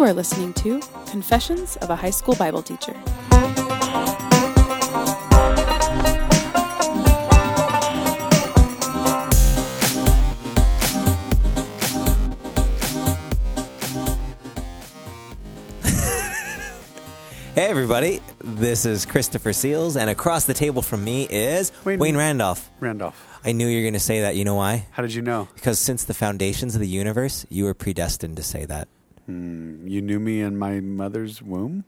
You are listening to Confessions of a High School Bible Teacher. Hey, everybody. This is Christopher Seals, and across the table from me is Wayne- Wayne, Randolph. Randolph. I knew you were going to say that. You know why? How did you know? Because since the foundations of the universe, you were predestined to say that. You knew me in my mother's womb?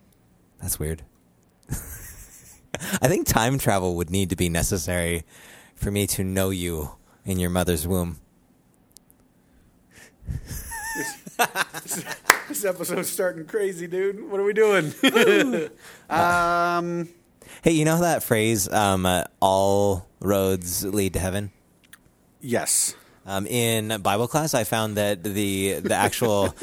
That's weird. I think time travel would need to be necessary for me to know you in your mother's womb. This episode's starting crazy, dude. What are we doing? um, Hey, you know that phrase, um, uh, all roads lead to heaven? yes. Um, in Bible class, I found that the the actual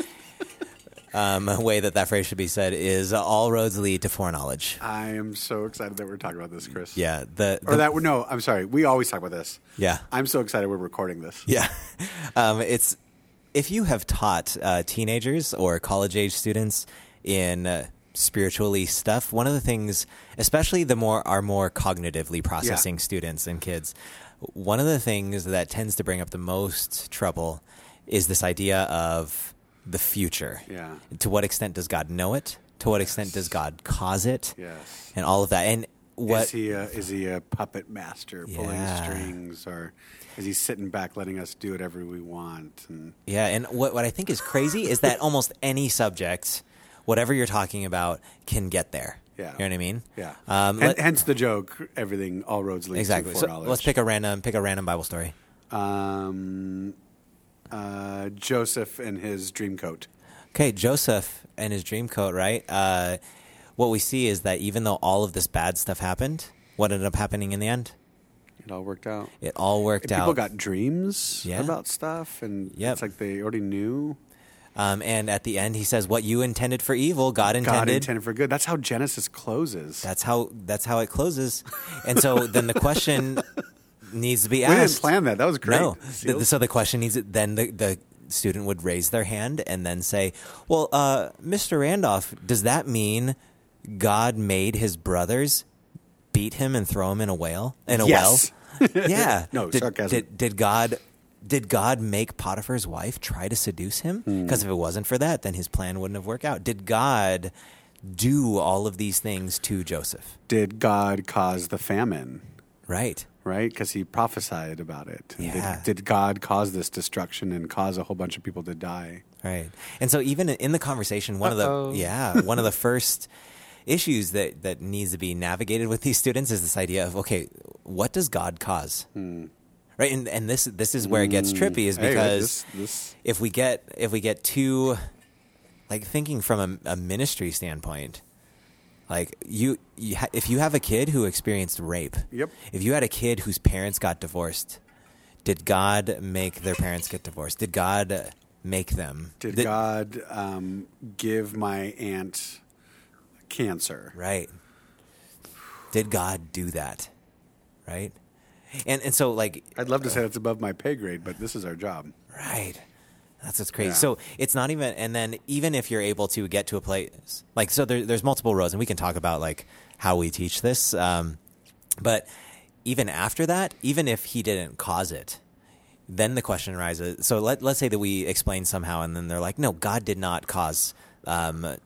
um, a way that that phrase should be said is uh, all roads lead to foreknowledge. I am so excited that we're talking about this, Chris. Yeah, the, Or the- that, no, I'm sorry. We always talk about this. yeah I'm so excited we're recording this. yeah. Um, it's if you have taught uh, teenagers or college age students in uh, spiritually stuff, one of the things, especially the more our more cognitively processing students and kids, one of the things that tends to bring up the most trouble is this idea of the future. Yeah. To what extent does God know it? To what extent does God cause it? Yes. And all of that. And what Is he a, is he a puppet master pulling Yeah. strings, or is he sitting back letting us do whatever we want? And Yeah, and what what I think is crazy is that almost any subject, whatever you're talking about, can get there. Yeah. you know what I mean? yeah, Um, let- hence the joke. Everything, all roads lead exactly. to So foreknowledge. let's pick a random pick a random Bible story. um, uh, Joseph and his dream coat. Okay, Joseph and his dream coat. Right. Uh, what we see is that even though all of this bad stuff happened, what ended up happening in the end? It all worked out. It all worked people out. got dreams Yeah. about stuff, and Yep. it's like they already knew. um, and at the end, he says, "What you intended for evil, God intended." God intended for good. That's how Genesis closes. That's how that's how it closes. And so then the question needs to be asked. we didn't plan that. That was great. No. So the question needs then the, the student would raise their hand and then say, "Well, uh, Mr. Randolph, does that mean God made his brothers beat him and throw him in a whale in a Yes. well?" yeah. No, did, sarcasm. Did, did God did God make Potiphar's wife try to seduce him? Hmm. Because if it wasn't for that, then his plan wouldn't have worked out. Did God do all of these things to Joseph? Did God cause the famine? Right. Right, because he prophesied about it. Yeah. Did, did God cause this destruction and cause a whole bunch of people to die? Right. And so even in the conversation, one Uh-oh. of the yeah, one of the first issues that that needs to be navigated with these students is this idea of okay, what does God cause? Right? And and this this is where it gets trippy is Hmm. Hey, because this- this- if we get if we get too like thinking from a, a ministry standpoint, like you, you ha- if you have a kid who experienced rape, Yep. if you had a kid whose parents got divorced, did God make their parents get divorced? Did God make them? Did God um, give my aunt cancer? Right. Did God do that? Right? And and so like I'd love to say that's above my pay grade, but this is our job. right. That's what's crazy. Yeah. So it's not even and then even if you're able to get to a place like so there, there's multiple roads and we can talk about like how we teach this. Um, but even after that, even if he didn't cause it, then the question arises. So let let's say that we explain somehow, and then they're like, no, God did not cause um,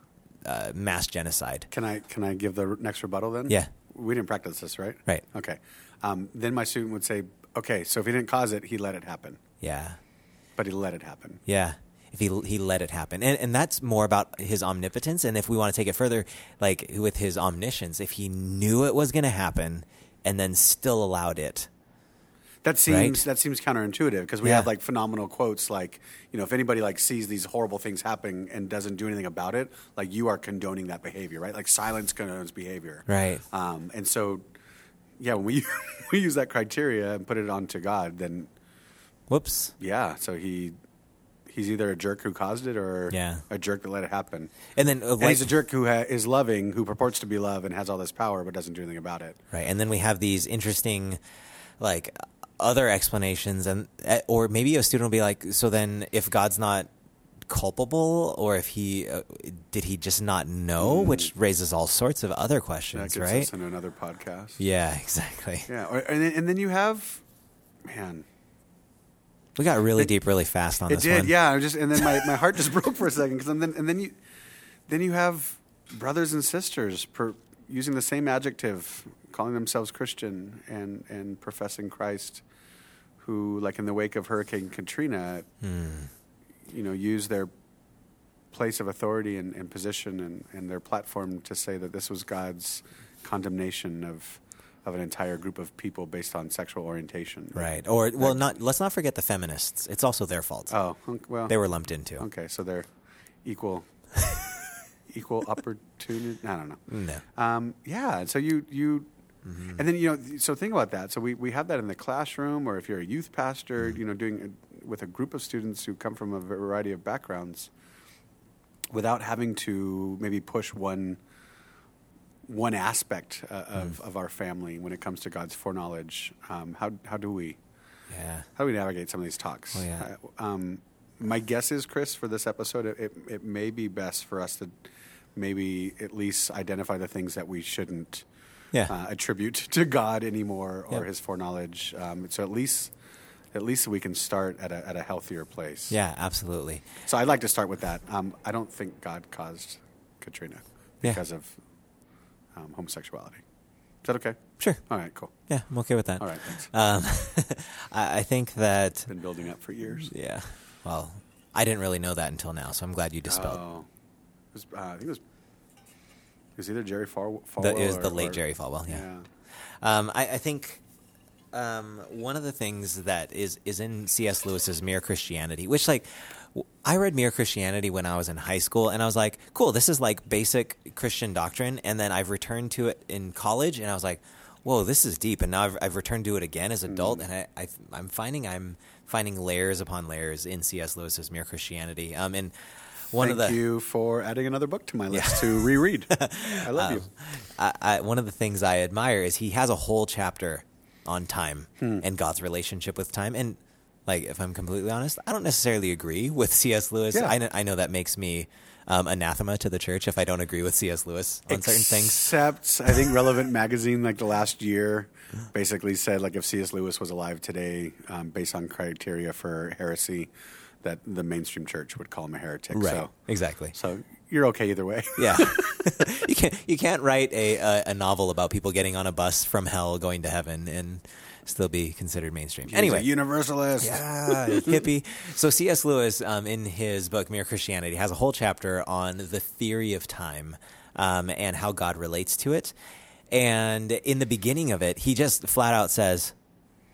uh, mass genocide. Can I can I give the next rebuttal then? Yeah. We didn't practice this, right? Right. Okay. Um, then my student would say, okay, so if he didn't cause it, he let it happen. Yeah. But he let it happen. Yeah. If he he let it happen, and and that's more about his omnipotence. And if we want to take it further, like with his omniscience, if he knew it was going to happen and then still allowed it, That seems Right. that seems counterintuitive because we Yeah. have like phenomenal quotes like you know if anybody like sees these horrible things happening and doesn't do anything about it like you are condoning that behavior right like silence condones behavior Right. um, and so yeah when we we use that criteria and put it onto God then whoops, yeah so he he's either a jerk who caused it or Yeah. a jerk that let it happen and then uh, and like- he's a jerk who ha- is loving who purports to be love and has all this power but doesn't do anything about it right? And then we have these interesting, like other explanations, and uh, or maybe a student will be like, so then if God's not culpable or if he uh, did he just not know, which raises all sorts of other Mm. Questions, right? us another podcast. Yeah, exactly. Yeah, or, and, then, and then you have, man, We got really It- deep really fast on it this did, one. yeah. I just and then my, my heart just broke for a second because then and then you then you have brothers and sisters per, using the same adjective, calling themselves Christian and and professing Christ, who like in the wake of Hurricane Katrina, Hmm. you know, use their place of authority and, and position and, and their platform to say that this was God's condemnation of of an entire group of people based on sexual orientation. Right. Or well, not let's not forget the feminists. It's also their fault. Oh, well, they were lumped into. okay. So they're equal, equal opportunity. I don't know. No. Um, yeah. and So you you, Mm-hmm. and then you know. So think about that. So we, we have that in the classroom, or if you're a youth pastor, Mm-hmm. you know, doing a, with a group of students who come from a variety of backgrounds, without having to maybe push one one aspect uh, of, Mm. of our family when it comes to God's foreknowledge. Um, how how do we Yeah. how do we navigate some of these talks? Oh, yeah. Uh, um, my guess is, Chris, for this episode, it, it, it may be best for us to maybe at least identify the things that we shouldn't Yeah. uh, attribute to God anymore or Yep. His foreknowledge. Um, so at least at least we can start at a, at a healthier place. Yeah, absolutely. So I'd like to start with that. Um, I don't think God caused Katrina because of um, homosexuality. Is that okay? Sure. All right, cool. Yeah, I'm okay with that. All right, thanks. Um, I, I think that Been building up for years. yeah. Well, I didn't really know that until now, so I'm glad you dispelled. Oh, it was, uh, I think it was. It was either Jerry Fal- Falwell. The- it was or- the late or- Jerry Falwell. Yeah. Yeah. Um, I, I think um, one of the things that is is in C.S. Lewis's Mere Christianity, which like I read Mere Christianity when I was in high school, and I was like, cool, this is like basic Christian doctrine. And then I've returned to it in college, and I was like, whoa, this is deep. And now I've, I've returned to it again as an adult, Mm. and I, I I'm finding I'm finding layers upon layers in C.S. Lewis's Mere Christianity. Um, and one Thank of the you for adding another book to my list to reread. I love you. I, I, one of the things I admire is he has a whole chapter on time Hmm. and God's relationship with time. And like, if I'm completely honest, I don't necessarily agree with C.S. Lewis. Yeah. I, know, I know that makes me um, anathema to the church if I don't agree with C.S. Lewis on certain things. Except, I think Relevant Magazine, like the last year, basically said like if C.S. Lewis was alive today, um, based on criteria for heresy, that the mainstream church would call him a heretic. Right. So, Exactly. so you're okay either way. Yeah, you can't you can't write a, a a novel about people getting on a bus from hell going to heaven and still be considered mainstream. He's anyway, universalist. Yeah, hippie. So C.S. Lewis, um, in his book Mere Christianity, has a whole chapter on the theory of time um, and how God relates to it. And in the beginning of it, he just flat out says,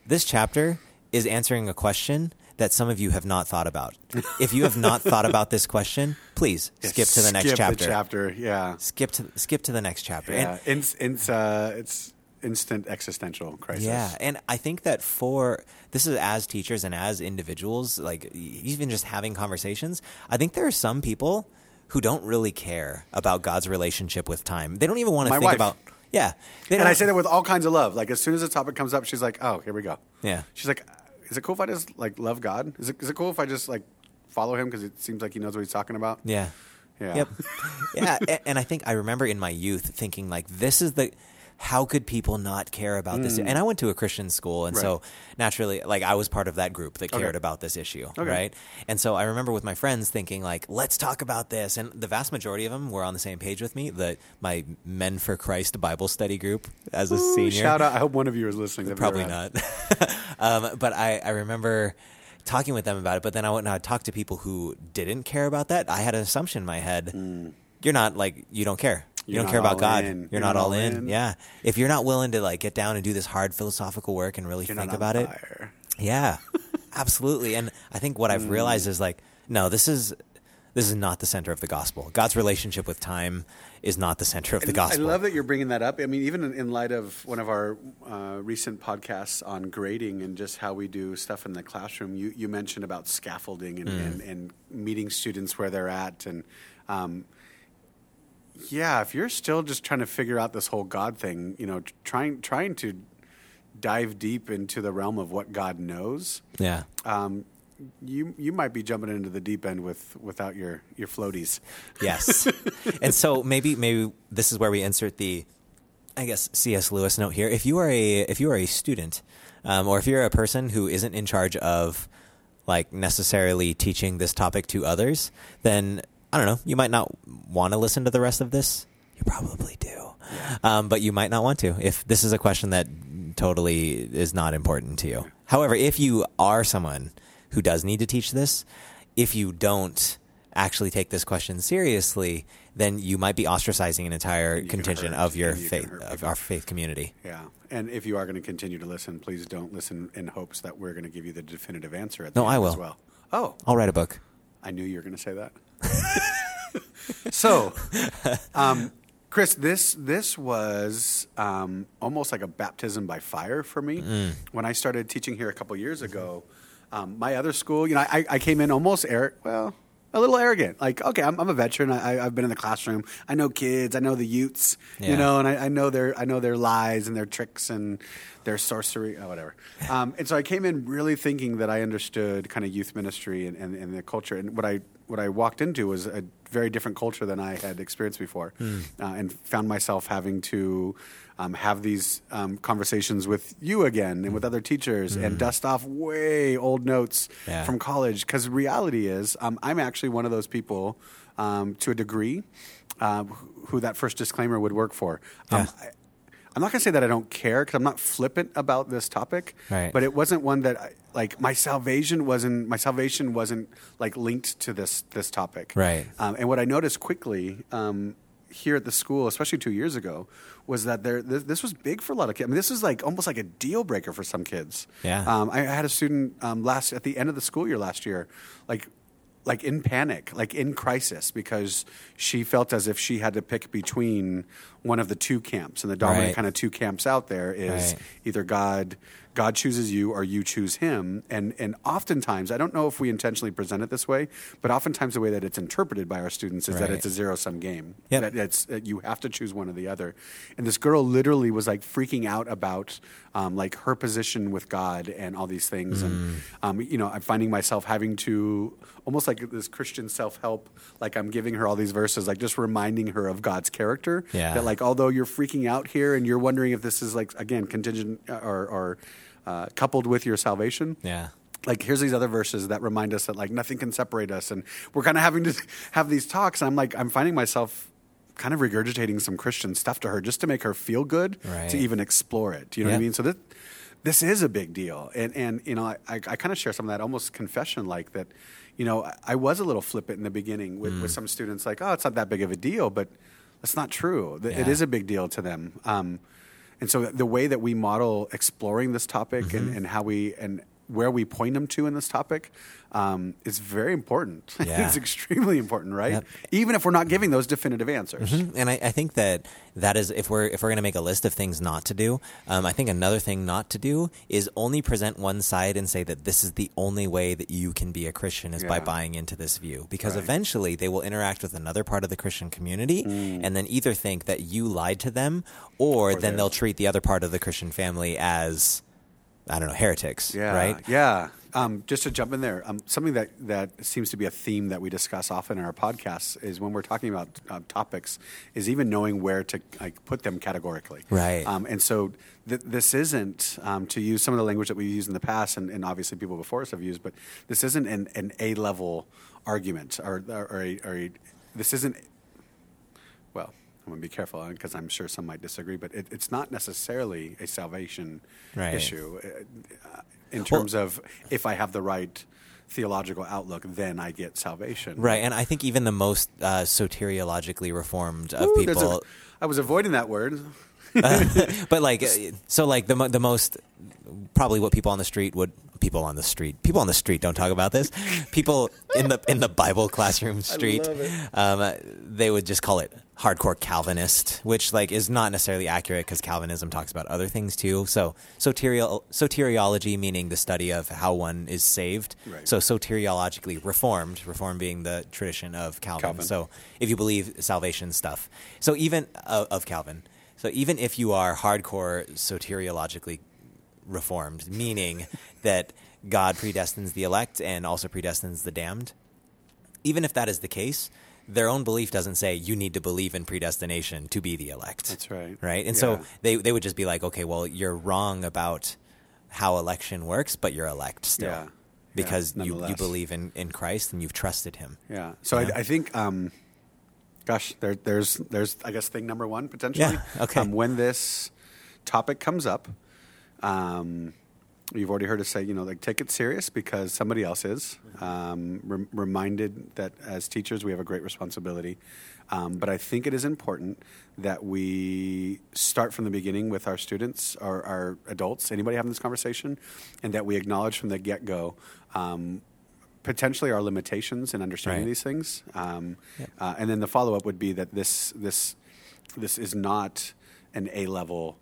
"This chapter is answering a question." That some of you have not thought about. If you have not thought about this question, please Yeah, skip to the next skip chapter. chapter, yeah. Skip to skip to the next chapter. Yeah, And- it's it's uh, it's instant existential crisis. Yeah, and I think that for this is as teachers and as individuals, like even just having conversations, I think there are some people who don't really care about God's relationship with time. They don't even want to My think wife. about. Yeah, and I say that with all kinds of love. Like as soon as the topic comes up, she's like, "Oh, here we go." Yeah. She's like, "Is it cool if I just like love God? Is it is it cool if I just like follow Him because it seems like He knows what He's talking about?" Yeah. Yeah. Yep. yeah, and I think I remember in my youth thinking like, this is the. How could people not care about this? And I went to a Christian school, and so Mm. Naturally, like I was part of that group that Okay. cared about this issue, Okay. right? And so I remember with my friends thinking like, let's talk about this, and the vast majority of them were on the same page with me. That my Men for Christ Bible study group as a Ooh, senior, Shout out! I hope one of you is listening. Probably not. um, but I, I remember talking with them about it. But then I went and I talked to people who didn't care about that. I had an assumption in my head. You're not like you don't care. You don't care about God. in. You're, not, all in. Yeah. If you're not willing to like get down and do this hard philosophical work and really You're think not about it, fire. yeah, absolutely. And I think what Mm. I've realized is like, no, this is this is not the center of the gospel. God's relationship with time is not the center of the gospel. I love that you're bringing that up. I mean, even in, in light of one of our uh, recent podcasts on grading and just how we do stuff in the classroom, you, you mentioned about scaffolding and, Mm. and, and meeting students where they're at. And um, yeah, if you're still just trying to figure out this whole God thing, you know, trying trying to dive deep into the realm of what God knows, yeah. um, you you might be jumping into the deep end with without your your floaties. Yes. and so maybe maybe this is where we insert the I guess C.S. Lewis note here. If you are a if you are a student, um, or if you're a person who isn't in charge of like necessarily teaching this topic to others, then I don't know. You might not want to listen to the rest of this. You probably do, um, but you might not want to if this is a question that totally is not important to you. However, if you are someone who does need to teach this, if you don't actually take this question seriously, then you might be ostracizing an entire You contingent hurt- of your you faith of our faith community. Yeah, and if you are going to continue to listen, please don't listen in hopes that we're going to give you the definitive answer. At the No, end I will. as well. Oh, I'll write a book. I knew you were going to say that. So, um, Chris, this this was um, almost like a baptism by fire for me Mm. when I started teaching here a couple years ago. Um, my other school, you know, I, I came in almost air well. A little arrogant, like okay, I'm, I'm a veteran. I, I've been in the classroom. I know kids. I know the Utes, Yeah. you know, and I, I know their I know their lies and their tricks and their sorcery, oh, whatever. Um, and so I came in really thinking that I understood kind of youth ministry and, and, and the culture. And what I what I walked into was a very different culture than I had experienced before, uh, and found myself having to um, have these um, conversations with you again and with other teachers and dust off way old notes Yeah. from college. Because reality is, um, I'm actually one of those people um, to a degree who- who that first disclaimer would work for. Um, Yeah. I, I'm not going to say that I don't care because I'm not flippant about this topic, Right. but it wasn't one that I, like my salvation wasn't my salvation wasn't like linked to this this topic. Right. Um, and what I noticed quickly um, here at the school, especially two years ago, was that there this, this was big for a lot of kids. I mean, this was like almost like a deal breaker for some kids. Yeah. Um, I had a student um, last at the end of the school year last year, like like in panic, like in crisis, because she felt as if she had to pick between one of the two camps, and the dominant Right. kind of two camps out there is Right. either God God chooses you or you choose him. And and oftentimes, I don't know if we intentionally present it this way, but oftentimes the way that it's interpreted by our students is that it's a zero sum game. Yep. That it's that you have to choose one or the other. And this girl literally was like freaking out about um, like her position with God and all these things. Mm. And um, you know, I'm finding myself having to almost like this Christian self help, like I'm giving her all these verses, like just reminding her of God's character. Yeah. That like although you're freaking out here and you're wondering if this is like again contingent uh, or, or uh, coupled with your salvation Yeah. like here's these other verses that remind us that like nothing can separate us and we're kind of having to have these talks and i'm like i'm finding myself kind of regurgitating some christian stuff to her just to make her feel good Right. to even explore it do you know what i mean so that this is a big deal and and you know i, I, I kind of share some of that almost confession like that you know I, I was a little flippant in the beginning with, Mm. with some students like oh it's not that big of a deal but that's not true Th- it Yeah. is a big deal to them um, and so the way that we model exploring this topic Mm-hmm. and, and how we and where we point them to in this topic um, is very important. Yeah. it's extremely important, right? Yep. Even if we're not giving those definitive answers. Mhm. And I, I think that that is if we're if we're going to make a list of things not to do, um, I think another thing not to do is only present one side and say that this is the only way that you can be a Christian is by buying into this view, because Right. eventually they will interact with another part of the Christian community Mm. and then either think that you lied to them, or, then they- they'll treat the other part of the Christian family as I don't know heretics, Yeah, right? Yeah. Um, just to jump in there, um, something that, that seems to be a theme that we discuss often in our podcasts is when we're talking about uh, topics, is even knowing where to like put them categorically. Right. Um, and so th- this isn't um, to use some of the language that we've used in the past, and, and obviously people before us have used, but this isn't an, an A level argument or or, or, a, or a, this isn't I'm going to be careful because I'm sure some might disagree, but it, it's not necessarily a salvation Right. issue uh, in terms of if I have the right theological outlook, then I get salvation. Right, and I think even the most uh, soteriologically reformed of Ooh, people, I was avoiding that word. but like uh, so like the the most probably what people on the street would people on the street. People on the street don't talk about this. People in the in the bible classroom street um, they would just call it hardcore calvinist which like is not necessarily accurate because calvinism talks about other things too. So soteriol- soteriology meaning the study of how one is saved. Right. so soteriologically reformed reformed being the tradition of calvin, Calvin. so if you believe salvation stuff. So even uh, of calvin. So even if you are hardcore soteriologically reformed, meaning that God predestines the elect and also predestines the damned. Even if that is the case, their own belief doesn't say you need to believe in predestination to be the elect. That's right. Right? And Yeah. so they, they would just be like, okay, well, you're wrong about how election works, but you're elect still. Yeah. Because Yeah, you, you believe in, in Christ and you've trusted him. Yeah. So. I, I think, um, gosh, there, there's, there's, I guess, thing number one potentially. Yeah, okay. Um, when this topic comes up, um, you've already heard us say, you know, like take it serious because somebody else is. Um, rem- reminded that as teachers we have a great responsibility. Um, but I think it is important that we start from the beginning with our students, our, our adults, anybody having this conversation, and that we acknowledge from the get go um, potentially our limitations in understanding Right. these things. Um, Yep. uh, and then the follow up would be that this this this is not an A level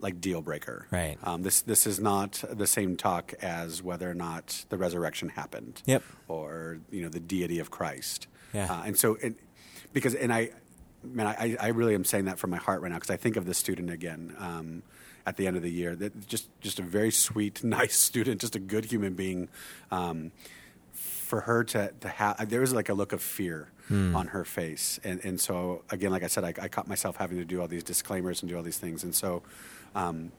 like deal breaker. Right. Um, this this is not the same talk as whether or not the resurrection happened. Yep. Or you know the deity of Christ. Yeah. Uh, and so it, because and I, man, I, I really am saying that from my heart right now because I think of this student again. Um, at the end of the year, that just just a very sweet, nice student, just a good human being. Um, for her to, to have there was like a look of fear on her face and and so again like i said I, I caught myself having to do all these disclaimers and do all these things and so um,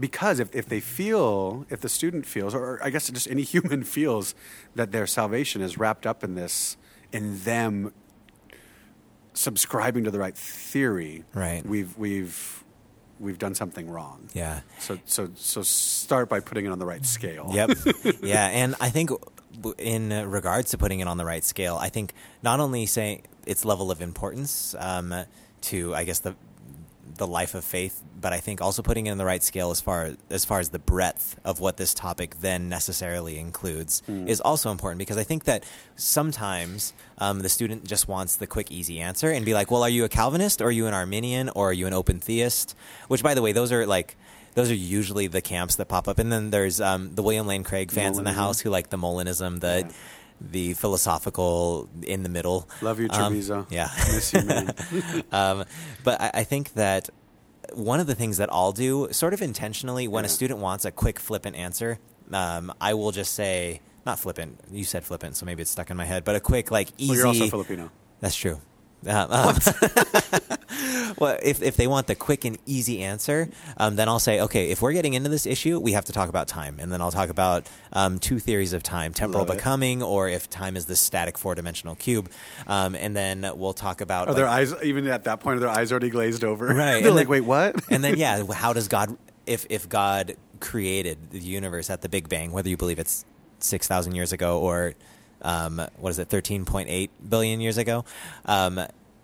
because if, if they feel if the student feels or i guess just any human feels that their salvation is wrapped up in this in them subscribing to the right theory Right. we've we've we've done something wrong Yeah. so so so start by putting it on the right scale Yep. yeah, and I think in regards to putting it on the right scale, I think not only saying its level of importance um, to, I guess the the life of faith, but I think also putting it in the right scale as far as far as the breadth of what this topic then necessarily includes is also important because I think that sometimes um, the student just wants the quick, easy answer and be like, "Well, are you a Calvinist, or are you an Arminian, or are you an open theist?" Which, by the way, those are like those are usually the camps that pop up. And then there's um, the William Lane Craig fans in the house who like the Molinism, the Yeah. The philosophical in the middle. love you Um, Treviso. yeah. miss you man um, but I, I think that one of the things that I'll do, sort of intentionally, when a student wants a quick, flippant answer, um, I will just say, not flippant. You said flippant, so maybe it's stuck in my head. But a quick, like easy. well, you're also filipino That's true. Um, well, if if they want the quick and easy answer, um, then I'll say, okay, if we're getting into this issue, we have to talk about time, and then I'll talk about um, two theories of time: temporal Love it. becoming, or if time is this static four-dimensional cube, um, and then we'll talk about Are their like- eyes even at that point? Are their eyes already glazed over? Right, They're and like, then- wait, what? and then yeah, how does God if if God created the universe at the Big Bang, whether you believe it's six thousand years ago or um, what is it, thirteen point eight billion years ago? Um,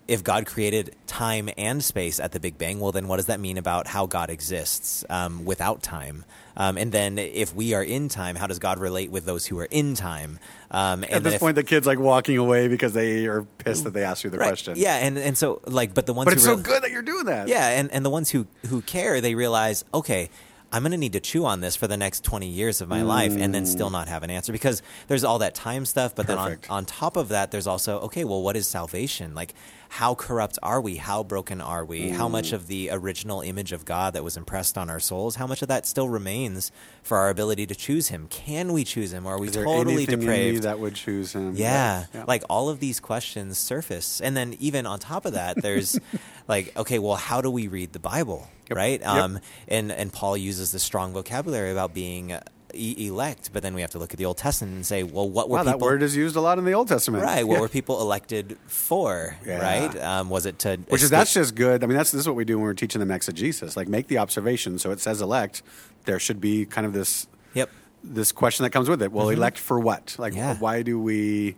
if God created time and space at the Big Bang, well, then what does that mean about how God exists um, without time? Um, and then if we are in time, how does God relate with those who are in time? Um, and At this if- point, the kid's like walking away because they are pissed that they asked you the Right, question. Yeah, and, and so like, but the ones but who it's so good that you're doing that. yeah, and, and the ones who, who care, they realize, okay, I'm going to need to chew on this for the next 20 years of my life and then still not have an answer because there's all that time stuff. But Perfect. then on, on top of that, there's also, okay, well, what is salvation? Like, how corrupt are we? How broken are we? How much of the original image of God that was impressed on our souls, how much of that still remains for our ability to choose Him? Can we choose Him? Are we totally anything in me depraved? that would choose him? Yeah. Yeah. Like all of these questions surface. And then even on top of that, there's like, okay, well, how do we read the Bible? Yep. Right? Yep. Um, and, and Paul uses this strong vocabulary about being e- elect, but then we have to look at the Old Testament and say, well, what were wow, that word is used a lot in the Old Testament. Right. What were people elected for? Yeah. Right? Um, was it to. Which is that's just good. I mean, that's this is what we do when we're teaching them exegesis. Like, make the observation. So it says elect. There should be kind of this Yep. this question that comes with it. Well, elect for what? Like, Mm-hmm. Yeah. why do we?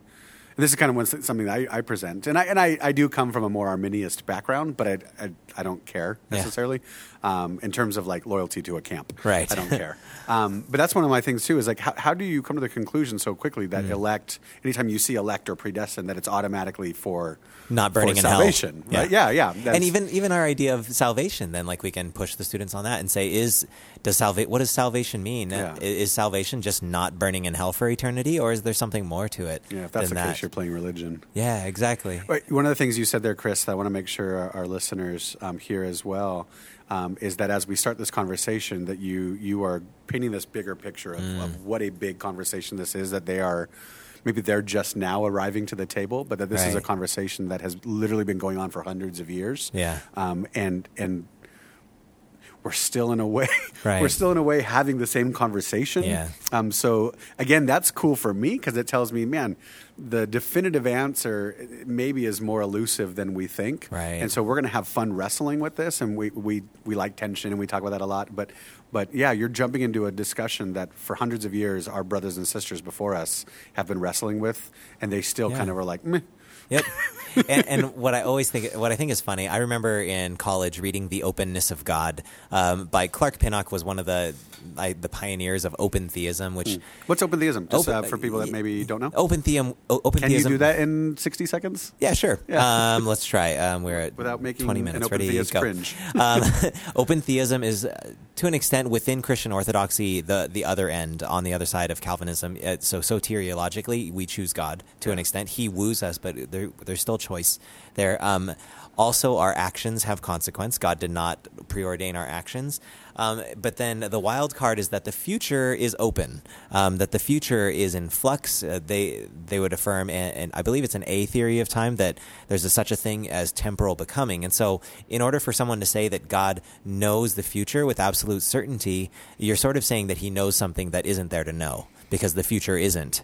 This is kind of one, something I, I present, and I and I, I do come from a more Arminianist background, but I, I, I don't care Yeah. necessarily um, in terms of like loyalty to a camp. Right. I don't care. Um, but that's one of my things too. Is like, how, how do you come to the conclusion so quickly that Mm. elect? Anytime you see elect or predestined, that it's automatically for Not for burning in hell. salvation, right? Yeah, yeah. and even even our idea of salvation, then like we can push the students on that and say, is does salva- What does salvation mean? Yeah. Is salvation just not burning in hell for eternity, or is there something more to it? Yeah, if that's than the that? case, you're playing religion. Yeah, exactly. Right. One of the things you said there, Chris, that I want to make sure our, our listeners um, hear as well, um, is that as we start this conversation, that you you are painting this bigger picture of, Mm. of what a big conversation this is. That they are. Maybe they're just now arriving to the table, but that this is a conversation that has literally been going on for hundreds of years. Yeah. Um, and and we're still in a way Right. we're still in a way having the same conversation. Yeah. Um, so again, that's cool for me because it tells me, man, the definitive answer maybe is more elusive than we think. Right. And so we're going to have fun wrestling with this, and we, we we like tension and we talk about that a lot. But but yeah, you're jumping into a discussion that for hundreds of years our brothers and sisters before us have been wrestling with, and they still Yeah. kind of are like, Meh. Yep. and, and what I always think, what I think is funny, I remember in college reading "The Openness of God" um, by Clark Pinnock, was one of the I, the pioneers of open theism. Which what's open theism? Just Open- uh, for people that maybe don't know. open theism, open Can you do that in 60 seconds? Yeah, sure. Yeah. Um, let's try. Um, we're at Without making twenty an minutes. open Ready? theist Go. cringe. Um, open theism is, uh, to an extent, within Christian orthodoxy, the the other end, on the other side of Calvinism. Uh, so soteriologically, we choose God to an extent. He woos us, but there, there's still choice there. Um, also, our actions have consequence. God did not preordain our actions. Um, but then the wild card is that the future is open, um, that the future is in flux. Uh, they they would affirm, and, and I believe it's an A theory of time, that there's a, such a thing as temporal becoming. And so, in order for someone to say that God knows the future with absolute certainty, you're sort of saying that He knows something that isn't there to know because the future isn't.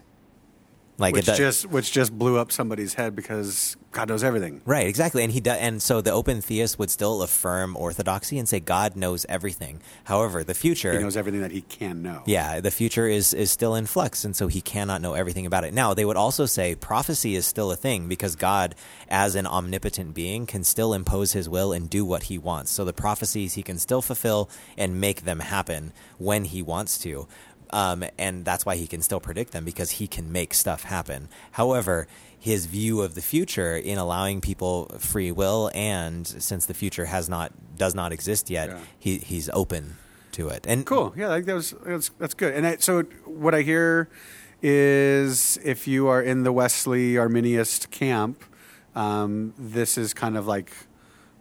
Like which it does. just which just blew up somebody's head because God knows everything. Right, exactly, and he does, and so the open theist would still affirm orthodoxy and say God knows everything. However, the future He knows everything that he can know. Yeah, the future is is still in flux, and so he cannot know everything about it. Now, they would also say prophecy is still a thing because God, as an omnipotent being, can still impose His will and do what He wants. So the prophecies He can still fulfill and make them happen when He wants to. Um, and that's why he can still predict them because he can make stuff happen. However, his view of the future in allowing people free will, and since the future has not does not exist yet, Yeah. he, he's open to it. And Cool. Yeah, that was that's, that's good. And I, so what I hear is if you are in the Wesley Arminianist camp, um, this is kind of like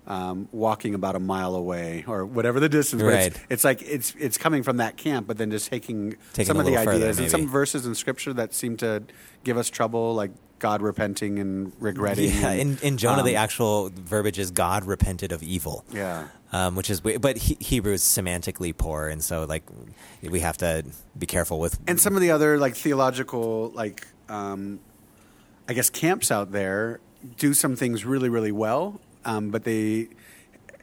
um, walking about a mile away or whatever the distance. but it's- Right. It's, like it's it's coming from that camp, but then just taking, Taking some of the little further, ideas and some verses in Scripture that seem to give us trouble, like God repenting and regretting. Yeah, and, in, in Jonah, the um, actual verbiage is God repented of evil. Yeah. Um, which is weird. But he, Hebrew is semantically poor, and so like we have to be careful with. and some of the other like theological like um, i guess camps out there do some things really really well um, but they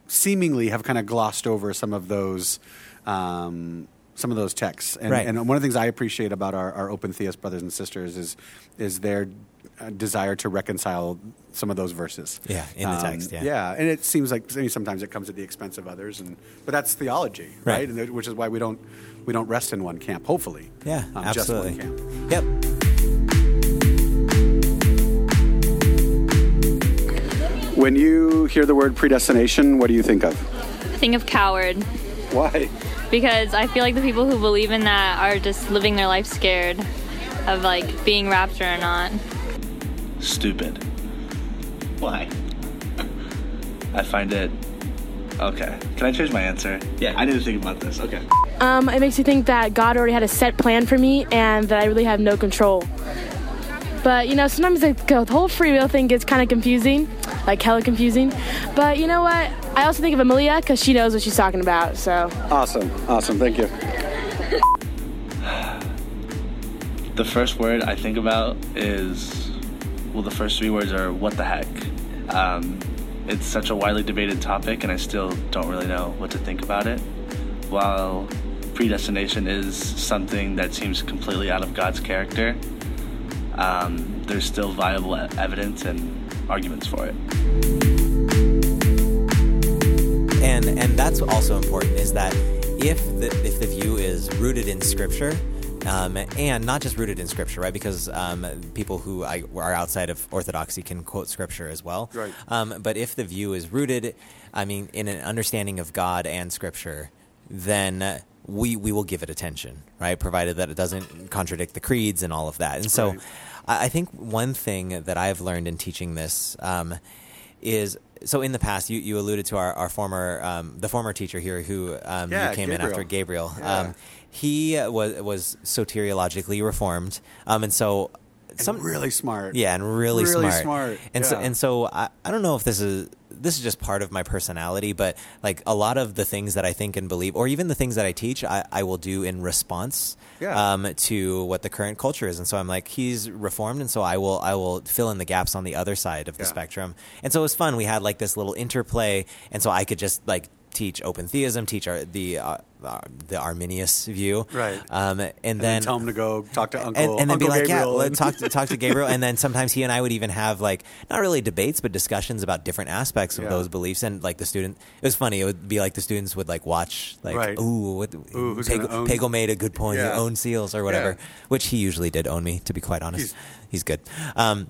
seemingly have kind of glossed over some of those um, some of those texts and, Right. and one of the things i appreciate about our, our open theist brothers and sisters is is their uh, desire to reconcile some of those verses Yeah, in the Um, text, yeah. yeah and it seems like I mean, sometimes it comes at the expense of others and but that's theology right, Right. And which is why we don't we don't rest in one camp hopefully yeah, um, absolutely. Just one camp. Yep. When you hear the word predestination, what do you think of? think of coward Why? because I feel like the people who believe in that are just living their life scared of like being raptured or not. stupid. Why? I find it. Okay. Can I change my answer? Yeah. I need to think about this. Okay. Um, it makes me think that God already had a set plan for me and that I really have no control. But you know, sometimes the, the whole free will thing gets kind of confusing, like hella confusing. But you know what? I also think of Amelia because she knows what she's talking about. So Awesome. Awesome. Thank you. The first word I think about is, well, the first three words are "what the heck." Um, it's such a widely debated topic, and I still don't really know what to think about it. While predestination is something that seems completely out of God's character, um, there's still viable evidence and arguments for it. and and that's also important is that if the if the view is rooted in scripture um, and not just rooted in scripture right because um, people who I, are outside of orthodoxy can quote scripture as well Right. um, but if the view is rooted i mean in an understanding of god and scripture then we we will give it attention right provided that it doesn't contradict the creeds and all of that and so Right. I, I think one thing that I've learned in teaching this um, is so in the past you, you alluded to our, our former um, the former teacher here who um, Yeah, came in after Gabriel. Yeah. Um, he uh, was was soteriologically reformed, um, and so And really smart. yeah, and really, Really smart. smart, And so and so I, I don't know if this is this is just part of my personality, but like a lot of the things that I think and believe, or even the things that I teach, I, I will do in response Yeah. um, to what the current culture is. And so I'm like, he's reformed, and so I will I will fill in the gaps on the other side of the Yeah. spectrum. And so it was fun. We had like this little interplay, and so I could just like teach open theism, teach our, the uh, uh, the Arminius view, Right. Um, and, And then tell him to go talk to Uncle and, and then Uncle be like, Gabriel yeah, and- let's talk to, talk to Gabriel. And then sometimes he and I would even have like not really debates, but discussions about different aspects of Yeah. those beliefs. And like the student, it was funny. It would be like the students would like watch like, Right. ooh, what, Ooh, Pagel, own- Pagel made a good point. Yeah. Owned seals or whatever, Yeah. which he usually did own me. To be quite honest, He's- he's, good. Um,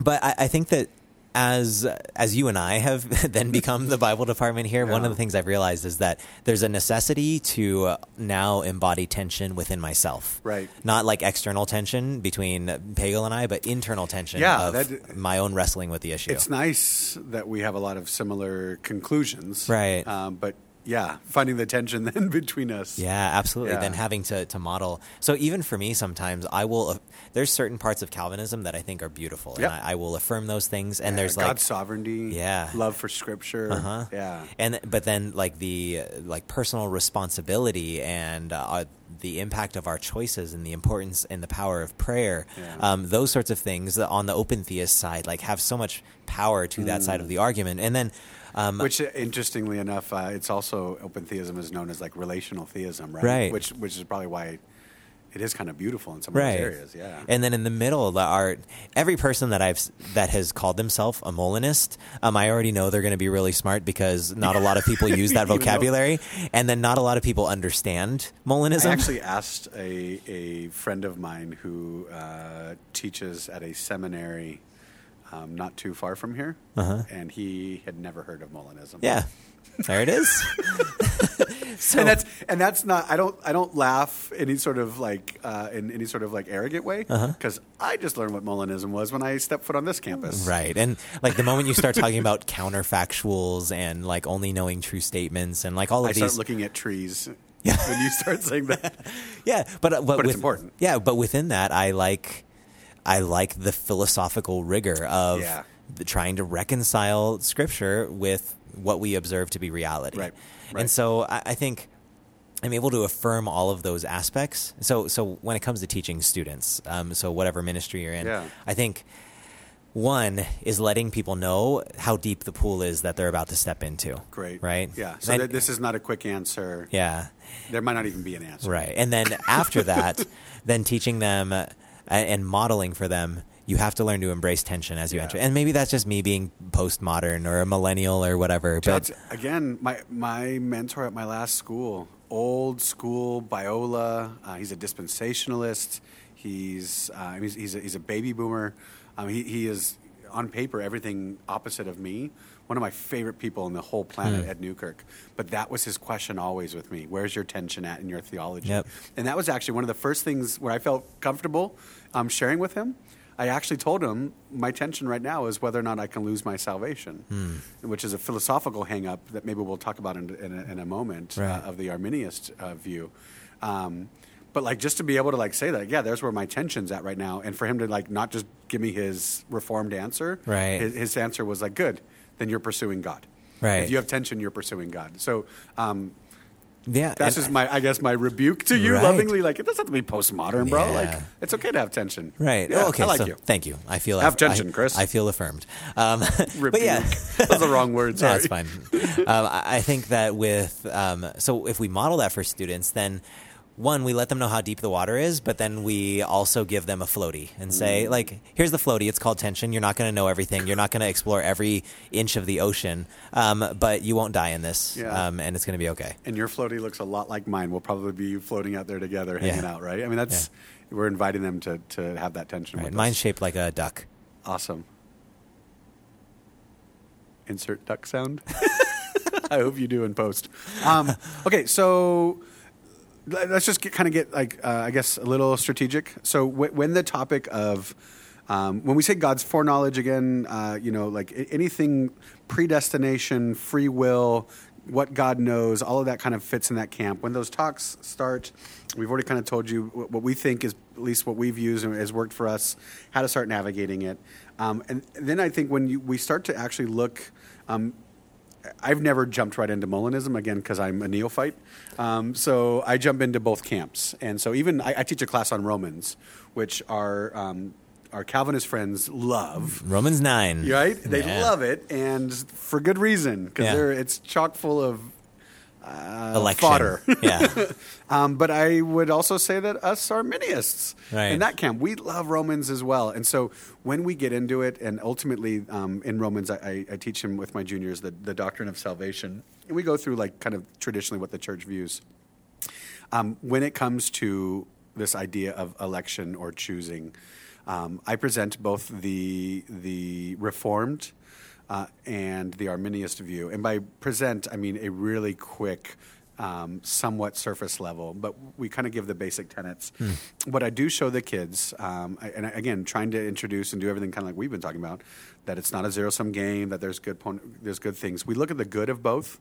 but I, I think that. As as you and I have then become the Bible department here, one of the things I've realized is that there's a necessity to now embody tension within myself Right. not like external tension between Pagel and I, but internal tension Yeah, of that- my own wrestling with the issue. It's nice that we have a lot of similar conclusions. Right. Um, but yeah, finding the tension then between us. yeah, absolutely. Yeah. Then having to, to model. So even for me, sometimes I will. There's certain parts of Calvinism that I think are beautiful, Yep. and I, I will affirm those things. And Yeah, there's God's like sovereignty. Yeah. Love for Scripture. Uh-huh. Yeah. and but then like the like personal responsibility and uh, the impact of our choices and the importance and the power of prayer Yeah. um, those sorts of things on the open theist side like have so much power to that side of the argument and then um, Mm. Which, uh, interestingly enough, uh, it's also open theism is known as like relational theism, right? Right. Which, which is probably why it is kind of beautiful in some right of those areas. Yeah. and then in the middle the art every person that i've that has called themselves a molinist um, i already know they're going to be really smart because not a lot of people use that though- vocabulary and then not a lot of people understand molinism I actually asked a, a friend of mine who uh, teaches at a seminary um, not too far from here, Uh-huh. and he had never heard of Molinism. yeah there it is so and that's and that's not. I don't. I don't laugh any sort of like uh, in any sort of like arrogant way Uh-huh. because I just learned what Molinism was when I stepped foot on this campus. Right. And like the moment you start talking about counterfactuals and like only knowing true statements and like all of I these start looking at trees Yeah. when you start saying that. Yeah, but uh, but, But it's important. Yeah, but within that I like I like the philosophical rigor of Yeah. the, trying to reconcile scripture with what we observe to be reality. Right, And so I, I think I'm able to affirm all of those aspects. So so when it comes to teaching students, um, so whatever ministry you're in, Yeah. I think one is letting people know how deep the pool is that they're about to step into. Great. Right. Yeah. So And- that this is not a quick answer. yeah. There might not even be an answer. Right. And then after that, then teaching them uh, and modeling for them, you have to learn to embrace tension as you Yeah. enter. And maybe that's just me being postmodern or a millennial or whatever. But again, my my mentor at my last school, old school Biola. Uh, he's a dispensationalist. He's uh, he's he's a, he's a baby boomer. Um, he he is on paper everything opposite of me. One of my favorite people on the whole planet Hmm. at Newkirk. But that was his question always with me: Where's your tension at in your theology? Yep. And that was actually one of the first things where I felt comfortable um, sharing with him. I actually told him my tension right now is whether or not I can lose my salvation, Hmm. which is a philosophical hang-up that maybe we'll talk about in, in, a, in a moment Right. uh, of the Arminianist uh, view. Um, but like just to be able to like say that, yeah, there's where my tension's at right now, and for him to like not just give me his reformed answer, Right. His, his answer was like, good, then you're pursuing God. Right. If you have tension, you're pursuing God. So um, yeah, that's just my, I guess, my rebuke to you Right. lovingly. Like, it doesn't have to be postmodern, bro. Yeah. Like, it's okay to have tension. Right. Yeah, okay. I like so you. Thank you. I feel Have I- tension, I- Chris. I feel affirmed. Um, but Rebuke. yeah, That's the wrong words. That's fine. um, I I think that with um, so if we model that for students, then one we let them know how deep the water is, but then we also give them a floaty and say Mm. like, here's the floaty. It's called tension. You're not going to know everything. You're not going to explore every inch of the ocean, um, but you won't die in this, Yeah. um, and it's going to be okay. And your floaty looks a lot like mine. We'll probably be floating out there together, hanging Yeah. out, right? I mean, that's we're inviting them to to have that tension. Right. With Mine's us. shaped like a duck. awesome. Insert duck sound. I hope you do in post. Um, okay, so let's just get, kind of get like uh, I guess a little strategic. So w- when the topic of um, when we say God's foreknowledge again, uh, you know, like anything predestination, free will, what God knows, all of that kind of fits in that camp. When those talks start, we've already kind of told you what we think is at least what we've used and has worked for us, how to start navigating it, um, and then I think when you, we start to actually look. Um, I've never jumped right into Molinism again because I'm a neophyte. Um, so I jump into both camps, and so even I, I teach a class on Romans, which our um, our Calvinist friends love. Romans nine. Right? They Yeah. love it, and for good reason because Yeah. it's chock full of uh, Election. fodder. yeah. Um, but I would also say that us Arminists Right. in that camp, we love Romans as well. And so when we get into it, and ultimately um, in Romans, I, I, I teach him with my juniors the, the doctrine of salvation. And we go through like kind of traditionally what the church views. Um, when it comes to this idea of election or choosing, um, I present both the the Reformed uh, and the Arminianist view, and by present I mean a really quick, um, somewhat surface level, but we kind of give the basic tenets. What I do show the kids, um, I, and I- again, trying to introduce and do everything kind of like we've been talking about, that it's not a zero sum game, that there's good pon- there's good things. We look at the good of both.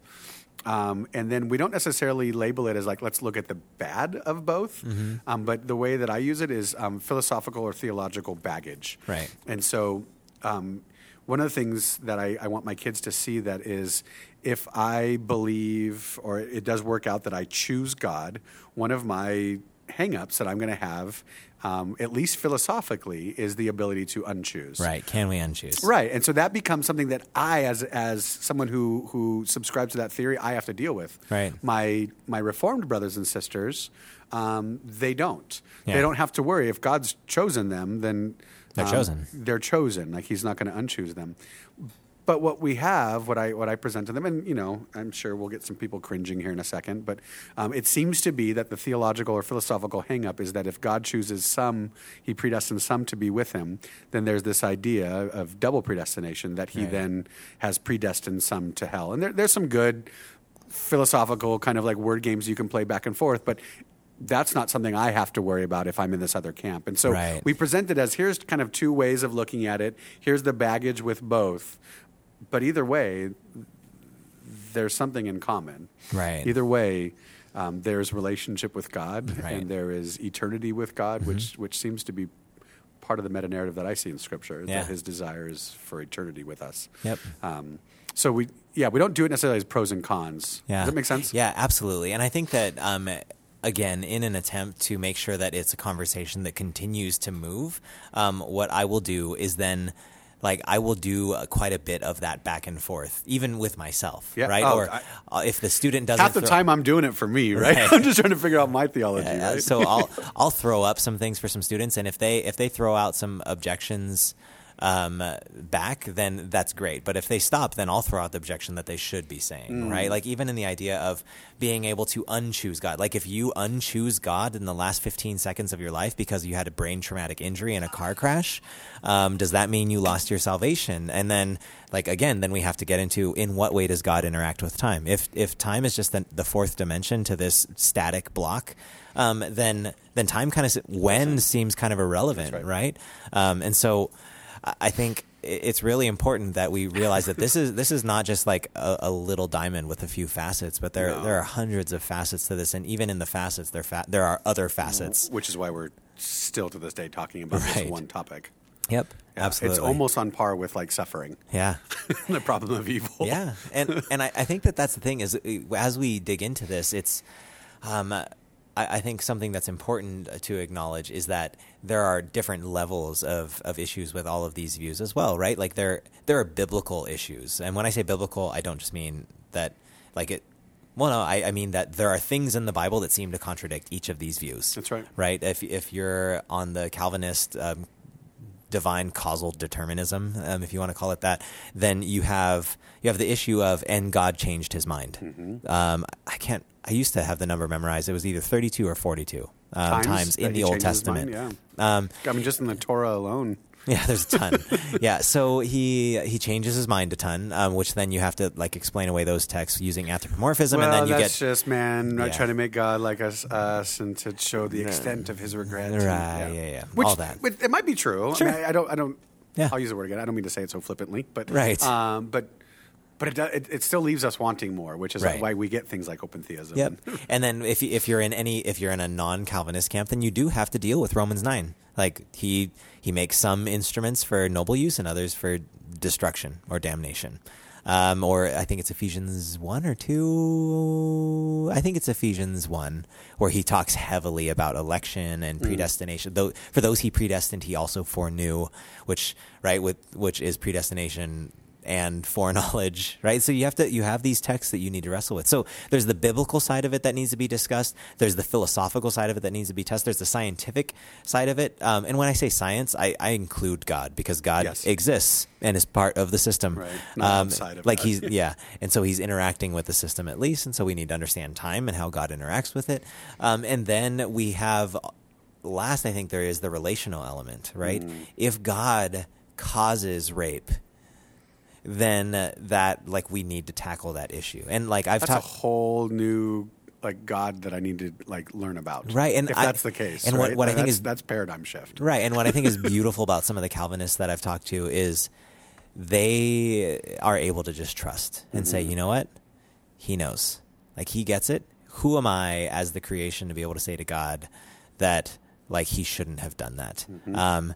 Um, and then we don't necessarily label it as like let's look at the bad of both, um, but the way that I use it is um, philosophical or theological baggage. Right. And so, um, one of the things that I, I want my kids to see that is if I believe or it does work out that I choose God, one of my hangups that I'm going to have, um, at least philosophically, is the ability to unchoose. Right. Can we unchoose? Right, and so that becomes something that I, as as someone who who subscribes to that theory, I have to deal with. Right. My my reformed brothers and sisters, um, they don't. Yeah. They don't have to worry if God's chosen them. Then They're um, chosen. They're chosen. Like He's not going to unchoose them. But what we have, what I what I present to them, and you know, I'm sure we'll get some people cringing here in a second. But um, it seems to be that the theological or philosophical hangup is that if God chooses some, He predestines some to be with Him. Then there's this idea of double predestination that He Right. then has predestined some to hell. And there, there's some good philosophical kind of like word games you can play back and forth, but. That's not something I have to worry about if I'm in this other camp. And so Right. we present it as here's kind of two ways of looking at it. Here's the baggage with both. But either way, there's something in common. Right. Either way, um, there's relationship with God Right. Mm-hmm. and there is eternity with God, which which seems to be part of the meta narrative that I see in Scripture. Yeah. That His desire is for eternity with us. Yep. Um, so we, yeah, we don't do it necessarily as pros and cons. Yeah. Does that make sense? Yeah, absolutely. And I think that um, again, in an attempt to make sure that it's a conversation that continues to move, um, what I will do is then. Like I will do uh, quite a bit of that back and forth, even with myself, Yeah. right? Oh, or I- uh, if the student doesn't Half the throw- time I'm doing it for me, right? Right. I'm just trying to figure out my theology. Yeah, right? So I'll I'll throw up some things for some students, and if they if they throw out some objections um, back, then that's great. But if they stop, then I'll throw out the objection that they should be saying, Mm. right? Like even in the idea of being able to unchoose God. Like if you unchoose God in the last 15 seconds of your life because you had a brain traumatic injury in a car crash, um, does that mean you lost your salvation? And then, like again, then we have to get into in what way does God interact with time? If if time is just the, the fourth dimension to this static block, um, then then time kind of when seems kind of irrelevant, That's right? Um, and so I I think it's really important that we realize that this is this is not just like a, a little diamond with a few facets, but there No. there are hundreds of facets to this, and even in the facets, there fa- there are other facets. Which is why we're still to this day talking about Right. this one topic. Yep, Yeah, absolutely. It's almost on par with like suffering, yeah. the problem of evil. yeah and and I, I think that that's the thing is uh, as we dig into this it's um, I, I think something that's important to acknowledge is that there are different levels of, of issues with all of these views as well right? Like there there are biblical issues. And when I say biblical I don't just mean that like it well no I, I mean that there are things in the Bible that seem to contradict each of these views. That's right. right? If if you're on the Calvinist um, divine causal determinism, um, if you want to call it that, then you have you have the issue of and God changed His mind. Mm-hmm. Um, I can't. I used to have the number memorized. It was either thirty-two or forty-two um, Times times, in the Old his mind, Testament. yeah. Um, I mean, just in the Torah alone. Yeah, there's a ton. yeah, so he he changes his mind a ton, um, which then you have to like explain away those texts using anthropomorphism, well, and then you that's get just man Yeah. trying to make God like us, us, and to show the extent of His regret. Right, And- yeah, yeah. Which, All that. which- it might be true. Sure. I, mean, I, I don't. I don't. Yeah. I'll use the word again. I don't mean to say it so flippantly, but Right. Um, but but it, do- it it still leaves us wanting more, which is Right. why we get things like open theism. Yep. and- then if if you're in any if you're in a non-Calvinist camp, then you do have to deal with Romans nine. Like he he makes some instruments for noble use and others for destruction or damnation. Um, or I think it's Ephesians one or two. I think it's Ephesians one where he talks heavily about election and predestination. Though for those he predestined, he also foreknew, which right with which is predestination and foreknowledge, right? So you have to you have these texts that you need to wrestle with. So there's the biblical side of it that needs to be discussed. There's the philosophical side of it that needs to be tested. There's the scientific side of it. Um, and when I say science, I, I include God because God Yes. exists and is part of the system. Right. Of like God. he's yeah, and so he's interacting with the system at least, and so we need to understand time and how God interacts with it. Um, and then we have last, I think there is the relational element, right? Mm. If God causes rape, then uh, that like we need to tackle that issue. And like I've That's a whole new like God that I need to like learn about. Right, and if I- that's the case, and what- right? what I think that's, is- that's paradigm shift. Right. And what I think is beautiful about some of the Calvinists that I've talked to is they are able to just trust and say, Mm-hmm. you know what? He knows. Like he gets it. Who am I as the creation to be able to say to God that like he shouldn't have done that? Um,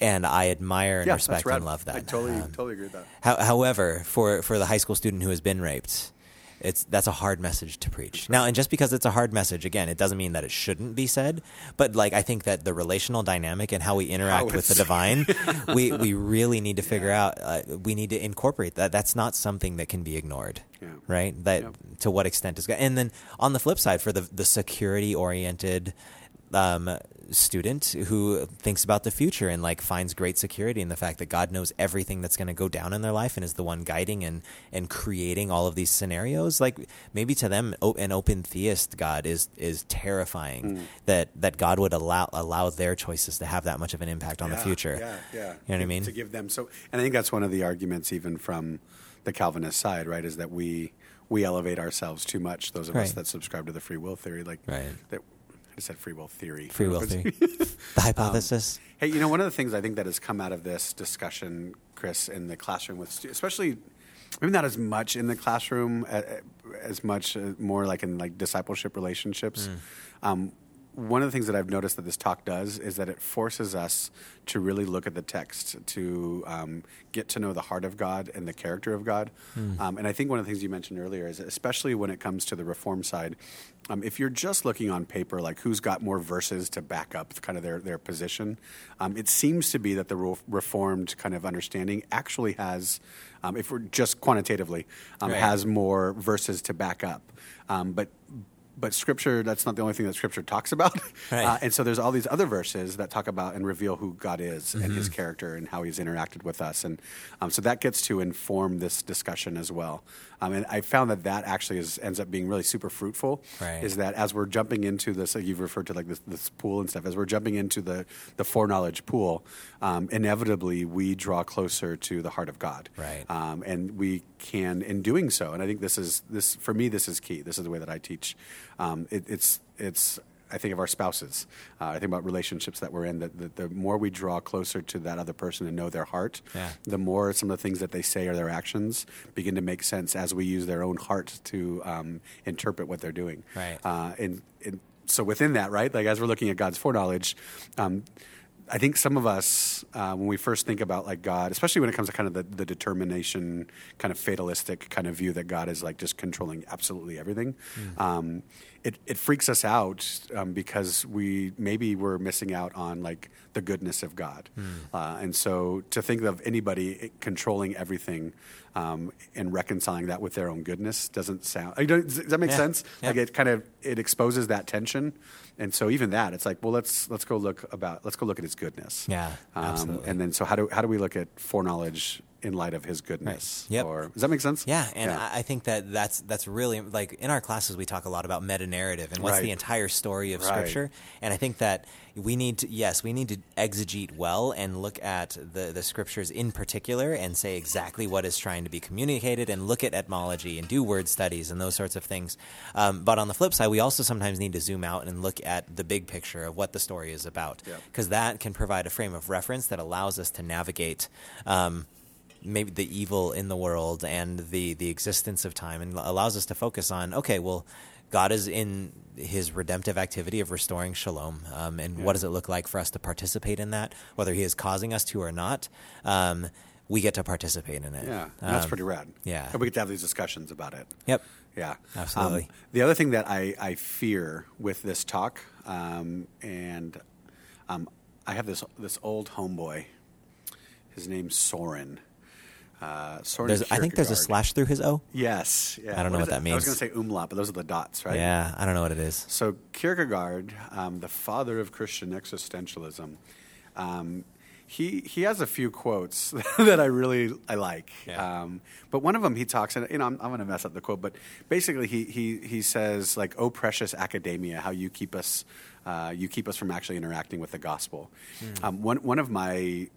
and I admire and. Yeah, respect and love that. I totally, Um, totally agree with that. how, however, for for the high school student who has been raped, it's that's a hard message to preach. Now, and just because it's a hard message, again, it doesn't mean that it shouldn't be said. But like, I think that the relational dynamic and how we interact How with the divine, we we really need to figure out. Uh, we need to incorporate that. That's not something that can be ignored. Yeah. Right. That Yep. to what extent is that? and then on the flip side, for the the security oriented. Um, student who thinks about the future and like finds great security in the fact that God knows everything that's going to go down in their life and is the one guiding and and creating all of these scenarios like maybe to them an open theist God is is terrifying Hmm. that that God would allow allow their choices to have that much of an impact on the future Yeah, yeah. you know what I mean To give them so, and I think that's one of the arguments, even from the Calvinist side, right? Is that we we elevate ourselves too much. Those of us that subscribe to the free will theory, like Right. that. I said free will theory. free will theory the hypothesis Hey, you know, one of the things I think that has come out of this discussion, Chris, in the classroom with, stu- especially maybe not as much in the classroom, uh, as much uh, more like in like discipleship relationships. Um, one of the things that I've noticed that this talk does is that it forces us to really look at the text, to um, get to know the heart of God and the character of God. Um, and I think one of the things you mentioned earlier is, especially when it comes to the reform side, um, if you're just looking on paper, like who's got more verses to back up kind of their, their position, um, it seems to be that the re- reformed kind of understanding actually has, um, if we're just quantitatively, um, Right. has more verses to back up. Um, but but scripture that's not the only thing that scripture talks about Right. uh, and so there's all these other verses that talk about and reveal who god is and Mm-hmm. his character and how he's interacted with us and um, so that gets to inform this discussion as well um, and i found that that actually is, ends up being really super fruitful Right. is that as we're jumping into this like you've referred to like this, this pool and stuff as we're jumping into the, the foreknowledge pool um, inevitably we draw closer to the heart of god Right. um, and we can in doing so and i think this is this for me this is key this is the way that i teach um, it, it's it's I think of our spouses. Uh, I think about relationships that we're in. That the, the more we draw closer to that other person and know their heart, Yeah. the more some of the things that they say or their actions begin to make sense as we use their own heart to um, interpret what they're doing. Right. Uh, and, and so within that, right, like as we're looking at God's foreknowledge, um, I think some of us, uh, when we first think about like God, especially when it comes to kind of the, the determination, kind of fatalistic kind of view that God is like just controlling absolutely everything, um, it, it freaks us out um, because we maybe we're missing out on like the goodness of God. Uh, and so to think of anybody controlling everything um, and reconciling that with their own goodness doesn't sound. Does that make Yeah. sense? Yeah. Like it kind of it exposes that tension, and so even that, it's like, well, let's let's go look about let's go look at His goodness. Yeah, um, absolutely. And then so how do how do we look at foreknowledge in light of His goodness. Yep. Or does that make sense? Yeah, and I, I think that that's that's really like in our classes we talk a lot about meta narrative and what's Right. the entire story of Right. Scripture, and I think that we need to yes we need to exegete well and look at the the Scriptures in particular and say exactly what is trying to be communicated and look at etymology and do word studies and those sorts of things. Um, but on the flip side, we also sometimes need to zoom out and look at the big picture of what the story is about Yep. because that can provide a frame of reference that allows us to navigate. Um, maybe the evil in the world and the the existence of time and allows us to focus on okay well god is in his redemptive activity of restoring shalom um, and what does it look like for us to participate in that whether he is causing us to or not um, we get to participate in it Yeah, that's Um, pretty rad. yeah. and we get to have these discussions about it. yep Yeah, Absolutely. Um, the other thing that I, I fear with this talk, um, and um, I have this this old homeboy. His name's Soren. Uh, there's, i think there's a slash through his o Yes, yeah. I don't know is what that means. I was going to say umlaut, but those are the dots, right? yeah i don't know what it is So Kierkegaard, um, the father of Christian existentialism, um, he he has a few quotes that I really I like. Yeah. Um, but one of them he talks, and you know I'm, I'm going to mess up the quote, but basically he he he says like, "Oh precious academia, how you keep us uh, you keep us from actually interacting with the gospel." Um, one one of my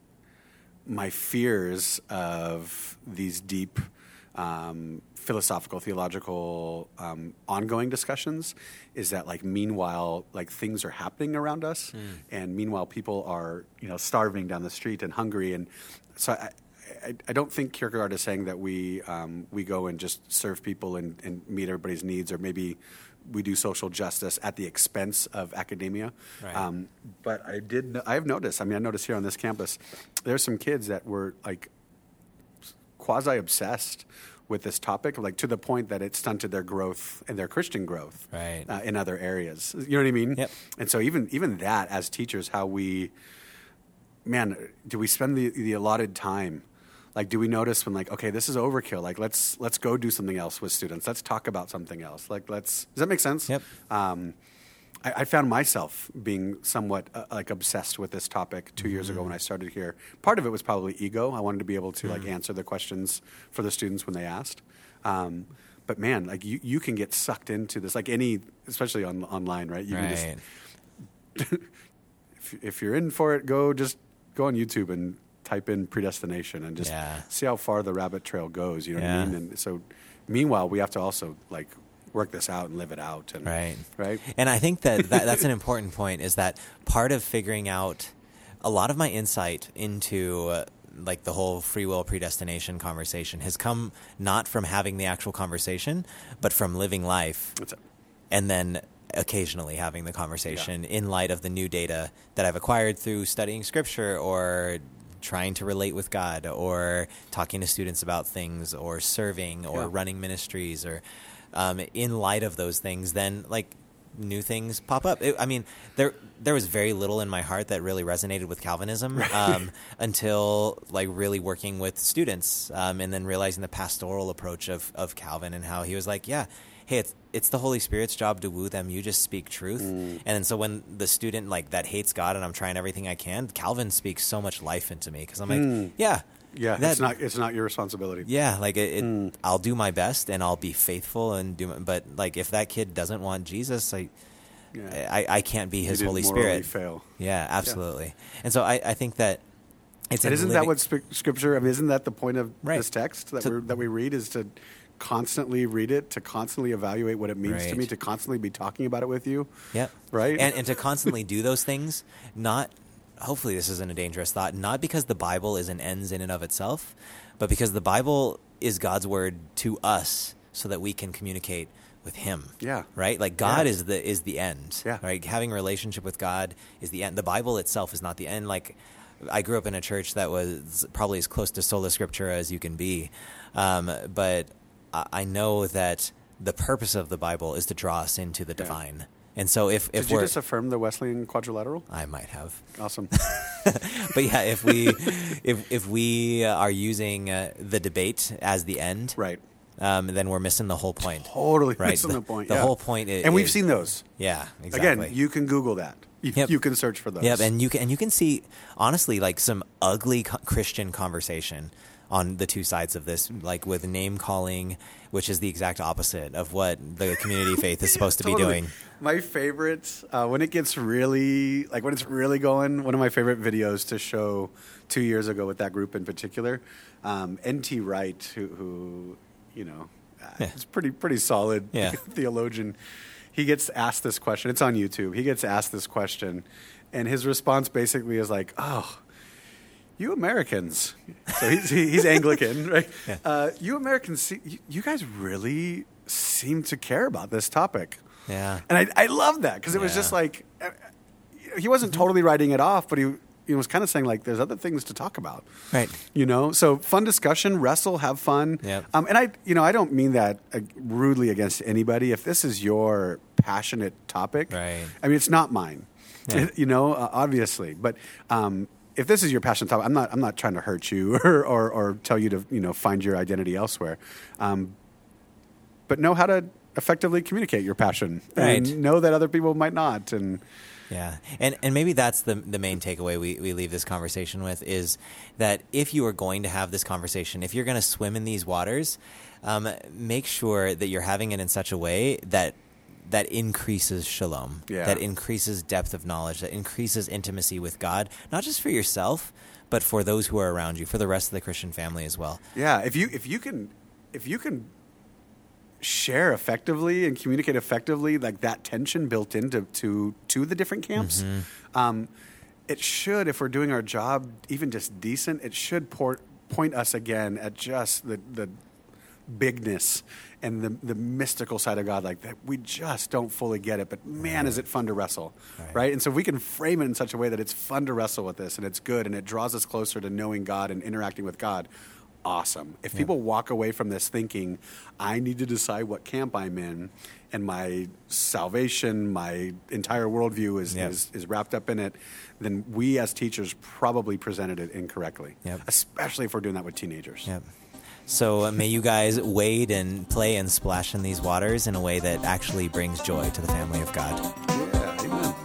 my fears of these deep um, philosophical, theological, um, ongoing discussions is that like meanwhile, like things are happening around us, and meanwhile people are you know starving down the street and hungry, and so I. I, I don't think Kierkegaard is saying that we um, we go and just serve people and, and meet everybody's needs, or maybe we do social justice at the expense of academia. Right. Um, but I did. I have noticed. I mean, I noticed here on this campus, there's some kids that were like quasi obsessed with this topic, like to the point that it stunted their growth and their Christian growth Right. uh, in other areas. You know what I mean? Yep. And so even even that, as teachers, how we, man, do we spend the the allotted time? Like, do we notice when like, okay, this is overkill? Like, let's let's go do something else with students. Let's talk about something else. Like, let's. Does that make sense? Yep. Um, I, I found myself being somewhat uh, like obsessed with this topic 2 years ago when I started here. Part of it was probably ego. I wanted to be able to like answer the questions for the students when they asked. Um, but man, like you, you can get sucked into this, like any, especially on online, right? You can just right if, if you're in for it, go just go on YouTube and type in predestination and just Yeah. see how far the rabbit trail goes. You know what I mean? And so, meanwhile, we have to also like work this out and live it out. And, Right. Right. And I think that, that that's an important point is that part of figuring out a lot of my insight into uh, like the whole free will predestination conversation has come not from having the actual conversation, but from living life and then occasionally having the conversation in light of the new data that I've acquired through studying scripture or trying to relate with God or talking to students about things or serving or Yeah. running ministries or um, in light of those things then like new things pop up It- I mean there there was very little in my heart that really resonated with Calvinism um, until like really working with students um, and then realizing the pastoral approach of, of Calvin and how he was like yeah hey, it's it's the Holy Spirit's job to woo them. You just speak truth. Mm. And then so when the student like that hates God and I'm trying everything I can, Calvin speaks so much life into me because I'm like, yeah, Mm. Yeah. that- it's not. It's not your responsibility. yeah, like it, it Mm. I'll do my best and I'll be faithful and do. my- But like if that kid doesn't want Jesus, I Yeah. I, I can't be his Holy morally Spirit. fail. Yeah, absolutely. And so I, I think that it's And isn't that what sp- scripture? I mean, isn't that the point of Right. this text that To- we that we read is to constantly read it, to constantly evaluate what it means to me, to constantly be talking about it with you. Yep. Right? And, and to constantly do those things, not, hopefully, this isn't a dangerous thought, not because the Bible is an ends in and of itself, but because the Bible is God's word to us so that we can communicate with Him. Yeah. Right? Like God Yeah. is the is the end. Yeah. Right? Having a relationship with God is the end. The Bible itself is not the end. Like I grew up in a church that was probably as close to sola scriptura as you can be, um, but I, know that the purpose of the Bible is to draw us into the divine. And so if if Did you just affirm the Wesleyan quadrilateral? I might have. Awesome. But yeah, if we if if we are using uh, the debate as the end, right. um, then we're missing the whole point. Totally Right. missing the point. The yeah. whole point is, and we've is- seen those. Yeah, exactly. Again, you can Google that. You, Yep. you can search for those. Yep, and you can and you can see honestly like some ugly co- Christian conversation on the two sides of this, like with name calling, which is the exact opposite of what the community faith is supposed to be doing. My favorite uh, when it gets really like when it's really going. One of my favorite videos to show two years ago with that group in particular. Um, N.T. Wright, who, who you know, uh, Yeah. is pretty pretty solid Yeah. theologian. He gets asked this question. It's on YouTube. He gets asked this question, and his response basically is like, "Oh." You Americans, so he's, he's Anglican, right? Yeah. Uh, you Americans, you, you guys really seem to care about this topic. Yeah. And I, I love that because it was just like, uh, he wasn't totally writing it off, but he, he was kind of saying, like, there's other things to talk about. Right. You know? So fun discussion, wrestle, have fun. Yep. Um, and I, you know, I don't mean that uh, rudely against anybody. If this is your passionate topic, Right. I mean, it's not mine, Yeah. you know, uh, obviously. But um, if this is your passion topic, I'm not, I'm not trying to hurt you or, or, or tell you to, you know, find your identity elsewhere. Um, but know how to effectively communicate your passion Right. and know that other people might not and Yeah, and and maybe that's the the main takeaway we, we leave this conversation with is that if you are going to have this conversation, if you're going to swim in these waters, um, make sure that you're having it in such a way that that increases shalom, Yeah. that increases depth of knowledge, that increases intimacy with God, not just for yourself, but for those who are around you, for the rest of the Christian family as well. yeah if you if you can if you can share effectively and communicate effectively like that tension built into to to the different camps um, it should if we're doing our job even just decent it should port, point us again at just the the bigness and the, the mystical side of God, like that we just don't fully get it. But man, is it fun to wrestle, Right. right. And so if we can frame it in such a way that it's fun to wrestle with this and it's good and it draws us closer to knowing God and interacting with God. Awesome. If people walk away from this thinking, I need to decide what camp I'm in, and my salvation, my entire worldview is, Yep. is, is wrapped up in it, then we as teachers probably presented it incorrectly. Yep. Especially if we're doing that with teenagers. Yep. So uh, may you guys wade and play and splash in these waters in a way that actually brings joy to the family of God. Yeah, amen.